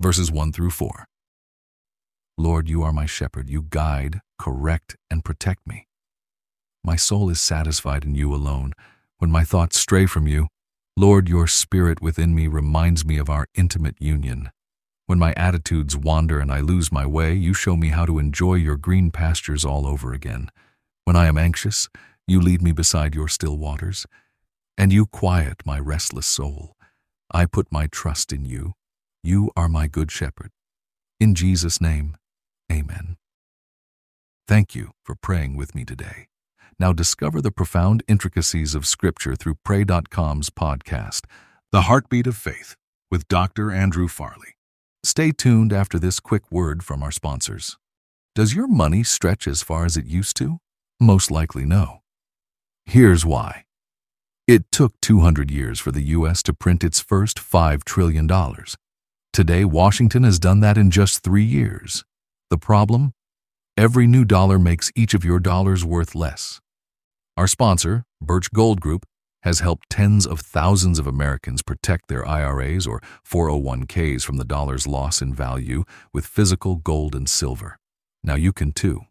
verses 1 through 4. Lord, you are my shepherd. You guide, correct, and protect me. My soul is satisfied in you alone. When my thoughts stray from you, Lord, your spirit within me reminds me of our intimate union. When my attitudes wander and I lose my way, you show me how to enjoy your green pastures all over again. When I am anxious, you lead me beside your still waters, and you quiet my restless soul. I put my trust in you. You are my good shepherd. In Jesus' name, amen. Thank you for praying with me today. Now discover the profound intricacies of Scripture through Pray.com's podcast, The Heartbeat of Faith, with Dr. Andrew Farley. Stay tuned after this quick word from our sponsors. Does your money stretch as far as it used to? Most likely no. Here's why. It took 200 years for the U.S. to print its first $5 trillion. Today, Washington has done that in just three years. The problem? Every new dollar makes each of your dollars worth less. Our sponsor, Birch Gold Group, has helped tens of thousands of Americans protect their IRAs or 401ks from the dollar's loss in value with physical gold and silver. Now you can too.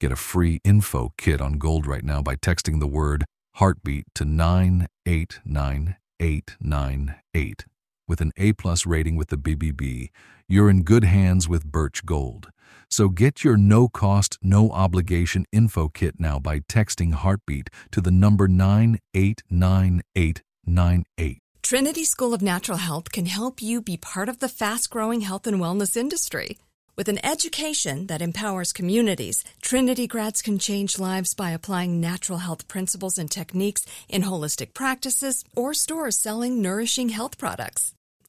Get a free info kit on gold right now by texting the word heartbeat to 989898 with an A plus rating with the BBB. You're in good hands with Birch Gold. So get your no cost, no obligation info kit now by texting Heartbeat to the number 989898. Trinity School of Natural Health can help you be part of the fast growing health and wellness industry. With an education that empowers communities, Trinity grads can change lives by applying natural health principles and techniques in holistic practices or stores selling nourishing health products.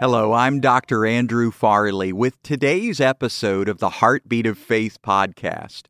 Hello, I'm Dr. Andrew Farley with today's episode of the Heartbeat of Faith podcast.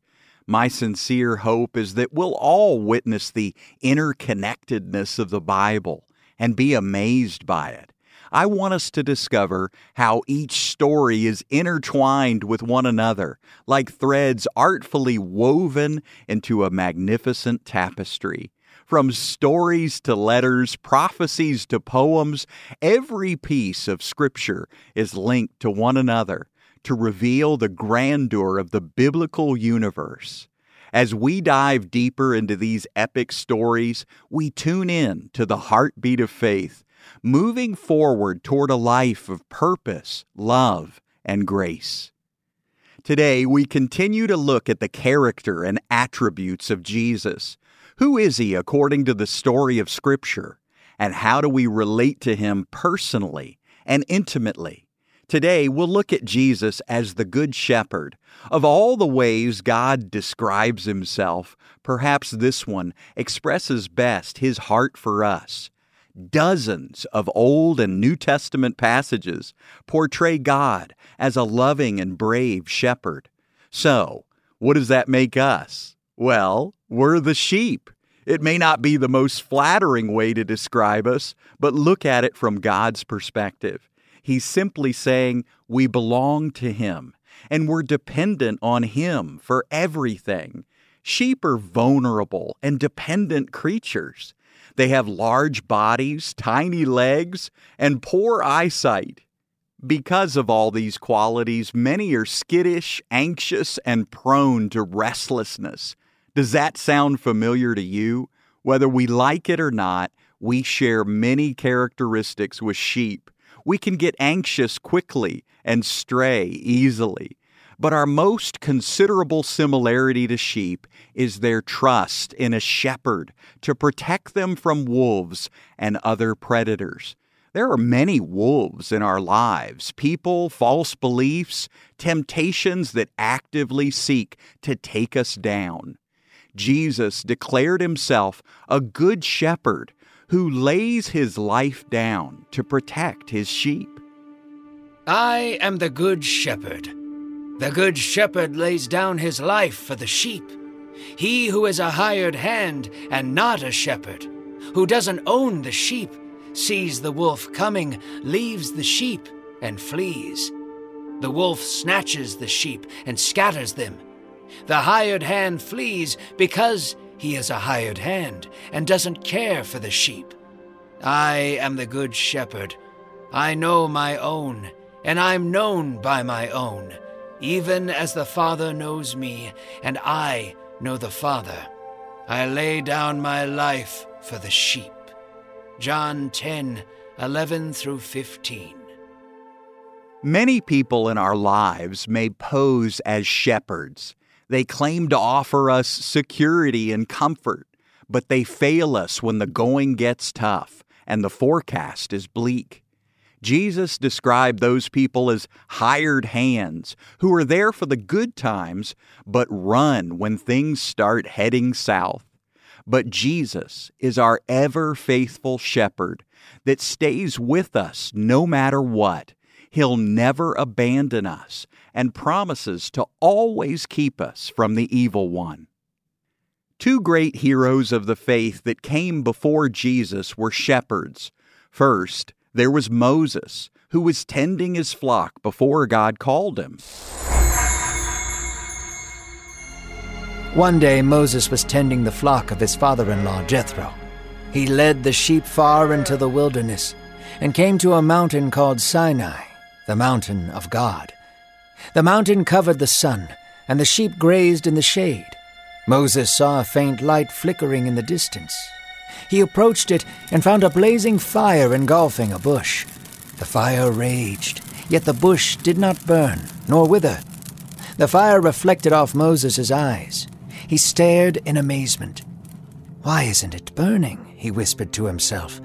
My sincere hope is that we'll all witness the interconnectedness of the Bible and be amazed by it. I want us to discover how each story is intertwined with one another, like threads artfully woven into a magnificent tapestry. From stories to letters, prophecies to poems, every piece of Scripture is linked to one another to reveal the grandeur of the biblical universe. As we dive deeper into these epic stories, we tune in to the heartbeat of faith, moving forward toward a life of purpose, love, and grace. Today, we continue to look at the character and attributes of Jesus. Who is he according to the story of Scripture? And how do we relate to him personally and intimately? Today, we'll look at Jesus as the Good Shepherd. Of all the ways God describes himself, perhaps this one expresses best his heart for us. Dozens of Old and New Testament passages portray God as a loving and brave shepherd. So, what does that make us? Well, we're the sheep. It may not be the most flattering way to describe us, but look at it from God's perspective. He's simply saying we belong to Him and we're dependent on Him for everything. Sheep are vulnerable and dependent creatures. They have large bodies, tiny legs, and poor eyesight. Because of all these qualities, many are skittish, anxious, and prone to restlessness. Does that sound familiar to you? Whether we like it or not, we share many characteristics with sheep. We can get anxious quickly and stray easily. But our most considerable similarity to sheep is their trust in a shepherd to protect them from wolves and other predators. There are many wolves in our lives people, false beliefs, temptations that actively seek to take us down. Jesus declared himself a good shepherd who lays his life down to protect his sheep. I am the good shepherd. The good shepherd lays down his life for the sheep. He who is a hired hand and not a shepherd, who doesn't own the sheep, sees the wolf coming, leaves the sheep, and flees. The wolf snatches the sheep and scatters them. The hired hand flees because he is a hired hand and doesn't care for the sheep. I am the good shepherd. I know my own, and I'm known by my own even as the Father knows me, and I know the Father. I lay down my life for the sheep. John 10 11 through 15. Many people in our lives may pose as shepherds. They claim to offer us security and comfort, but they fail us when the going gets tough and the forecast is bleak. Jesus described those people as hired hands who are there for the good times but run when things start heading south. But Jesus is our ever faithful shepherd that stays with us no matter what. He'll never abandon us and promises to always keep us from the evil one. Two great heroes of the faith that came before Jesus were shepherds. First, there was Moses, who was tending his flock before God called him. One day Moses was tending the flock of his father in law, Jethro. He led the sheep far into the wilderness and came to a mountain called Sinai, the mountain of God. The mountain covered the sun, and the sheep grazed in the shade. Moses saw a faint light flickering in the distance he approached it and found a blazing fire engulfing a bush. The fire raged, yet the bush did not burn, nor wither. The fire reflected off Moses' eyes. He stared in amazement. Why isn't it burning? he whispered to himself.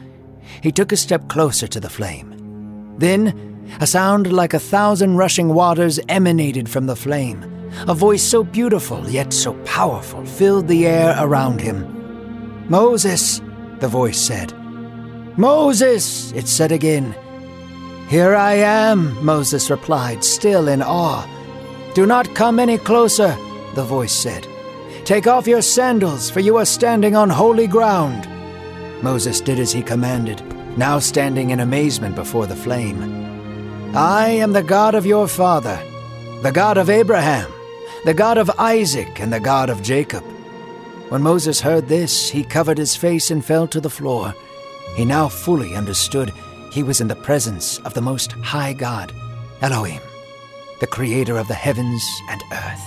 He took a step closer to the flame. Then, a sound like a thousand rushing waters emanated from the flame. A voice so beautiful yet so powerful filled the air around him. Moses, the voice said. Moses, it said again. Here I am, Moses replied, still in awe. Do not come any closer, the voice said. Take off your sandals, for you are standing on holy ground. Moses did as he commanded, now standing in amazement before the flame. I am the God of your father, the God of Abraham, the God of Isaac, and the God of Jacob. When Moses heard this, he covered his face and fell to the floor. He now fully understood he was in the presence of the Most High God, Elohim, the creator of the heavens and earth.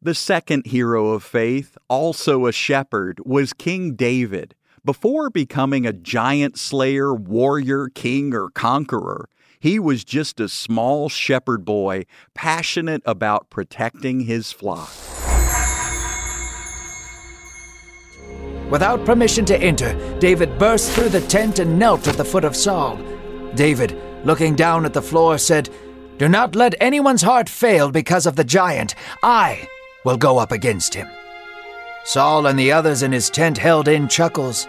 The second hero of faith, also a shepherd, was King David. Before becoming a giant slayer, warrior, king, or conqueror, he was just a small shepherd boy passionate about protecting his flock. Without permission to enter, David burst through the tent and knelt at the foot of Saul. David, looking down at the floor, said, Do not let anyone's heart fail because of the giant. I will go up against him. Saul and the others in his tent held in chuckles.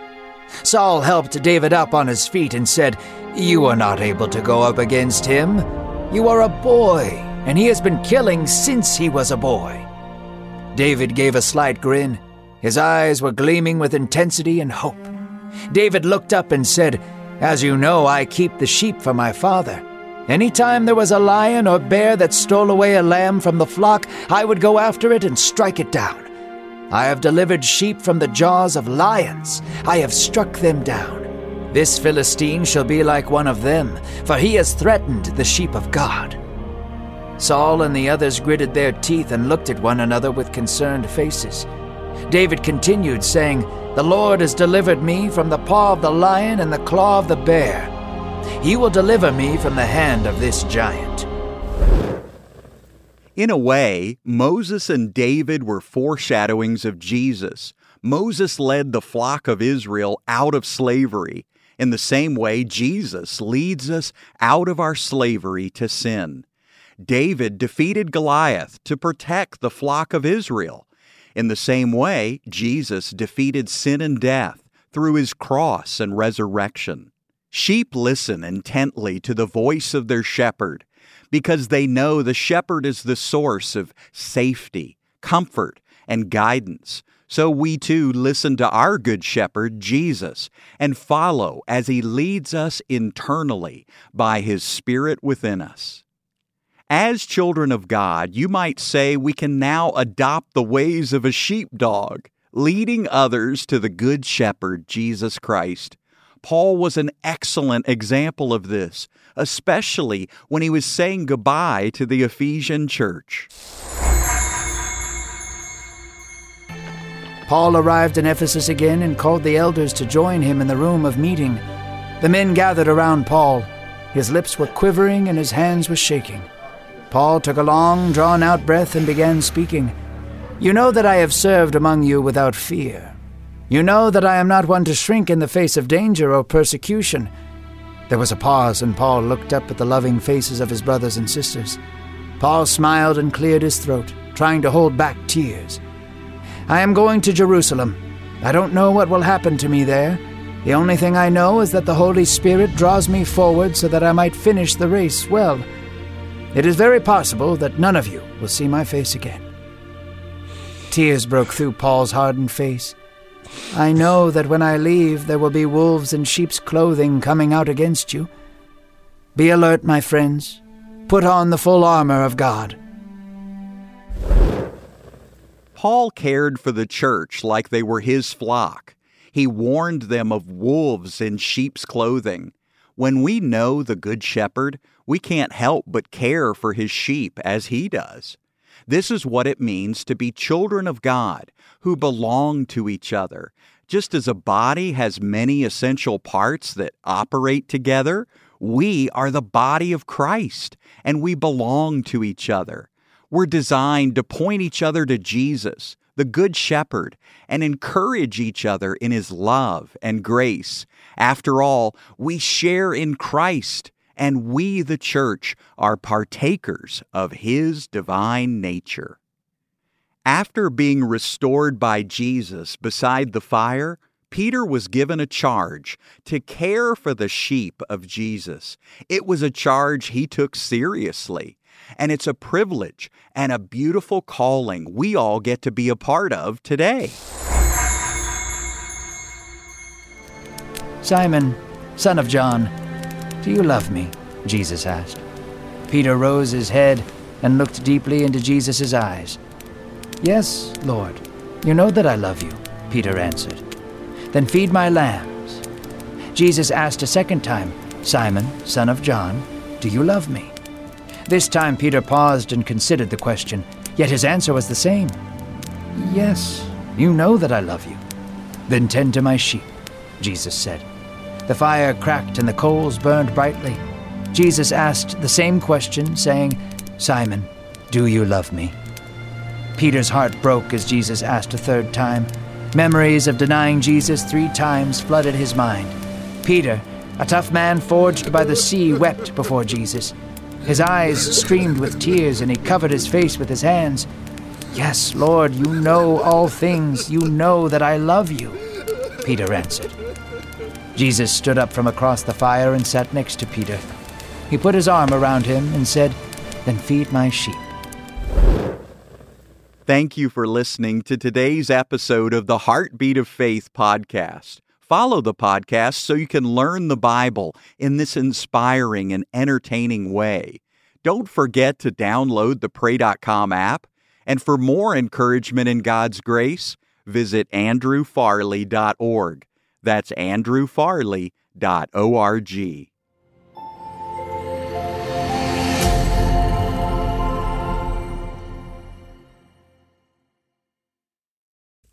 Saul helped David up on his feet and said, You are not able to go up against him. You are a boy, and he has been killing since he was a boy. David gave a slight grin. His eyes were gleaming with intensity and hope. David looked up and said, As you know, I keep the sheep for my father. Any time there was a lion or bear that stole away a lamb from the flock, I would go after it and strike it down. I have delivered sheep from the jaws of lions. I have struck them down. This Philistine shall be like one of them, for he has threatened the sheep of God. Saul and the others gritted their teeth and looked at one another with concerned faces. David continued, saying, The Lord has delivered me from the paw of the lion and the claw of the bear. He will deliver me from the hand of this giant. In a way, Moses and David were foreshadowings of Jesus. Moses led the flock of Israel out of slavery. In the same way, Jesus leads us out of our slavery to sin. David defeated Goliath to protect the flock of Israel. In the same way, Jesus defeated sin and death through his cross and resurrection. Sheep listen intently to the voice of their shepherd because they know the shepherd is the source of safety, comfort, and guidance. So we too listen to our good shepherd, Jesus, and follow as he leads us internally by his Spirit within us. As children of God, you might say we can now adopt the ways of a sheepdog, leading others to the Good Shepherd, Jesus Christ. Paul was an excellent example of this, especially when he was saying goodbye to the Ephesian church. Paul arrived in Ephesus again and called the elders to join him in the room of meeting. The men gathered around Paul. His lips were quivering and his hands were shaking. Paul took a long, drawn out breath and began speaking. You know that I have served among you without fear. You know that I am not one to shrink in the face of danger or persecution. There was a pause, and Paul looked up at the loving faces of his brothers and sisters. Paul smiled and cleared his throat, trying to hold back tears. I am going to Jerusalem. I don't know what will happen to me there. The only thing I know is that the Holy Spirit draws me forward so that I might finish the race well. It is very possible that none of you will see my face again. Tears broke through Paul's hardened face. I know that when I leave, there will be wolves in sheep's clothing coming out against you. Be alert, my friends. Put on the full armor of God. Paul cared for the church like they were his flock. He warned them of wolves in sheep's clothing. When we know the Good Shepherd, we can't help but care for his sheep as he does. This is what it means to be children of God who belong to each other. Just as a body has many essential parts that operate together, we are the body of Christ and we belong to each other. We're designed to point each other to Jesus, the Good Shepherd, and encourage each other in His love and grace. After all, we share in Christ and we, the church, are partakers of His divine nature. After being restored by Jesus beside the fire, Peter was given a charge to care for the sheep of Jesus. It was a charge he took seriously, and it's a privilege and a beautiful calling we all get to be a part of today. Simon, son of John, do you love me? Jesus asked. Peter rose his head and looked deeply into Jesus' eyes. Yes, Lord, you know that I love you, Peter answered. Then feed my lambs. Jesus asked a second time, Simon, son of John, do you love me? This time Peter paused and considered the question, yet his answer was the same. Yes, you know that I love you. Then tend to my sheep, Jesus said. The fire cracked and the coals burned brightly. Jesus asked the same question, saying, Simon, do you love me? Peter's heart broke as Jesus asked a third time. Memories of denying Jesus three times flooded his mind. Peter, a tough man forged by the sea, wept before Jesus. His eyes streamed with tears, and he covered his face with his hands. Yes, Lord, you know all things. You know that I love you, Peter answered. Jesus stood up from across the fire and sat next to Peter. He put his arm around him and said, Then feed my sheep. Thank you for listening to today's episode of the Heartbeat of Faith podcast. Follow the podcast so you can learn the Bible in this inspiring and entertaining way. Don't forget to download the Pray.com app. And for more encouragement in God's grace, visit andrewfarley.org. That's andrewfarley.org.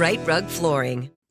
Rite Rug Flooring.